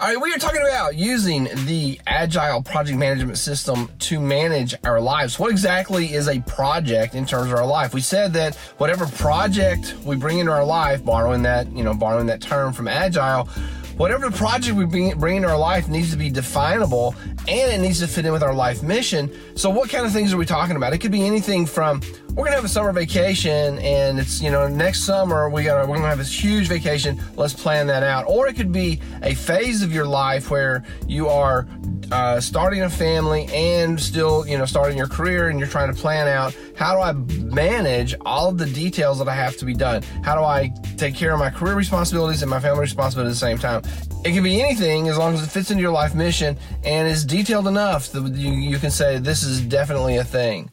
All right, we are talking about using the Agile project management system to manage our lives. What exactly is a project in terms of our life? We said that whatever project we bring into our life, borrowing that, you know, borrowing that term from Agile, whatever project we bring, bring into our life needs to be definable and it needs to fit in with our life mission. So, what kind of things are we talking about? It could be anything from we're gonna have a summer vacation and it's you know next summer we got we're gonna have this huge vacation. Let's plan that out. Or it could be a phase of your life where you are uh, starting a family and still you know starting your career and you're trying to plan out how do I manage all of the details that I have to be done? How do I take care of my career responsibilities and my family responsibilities at the same time? It can be anything as long as it fits into your life mission and is detailed enough that you, you can say this is definitely a thing.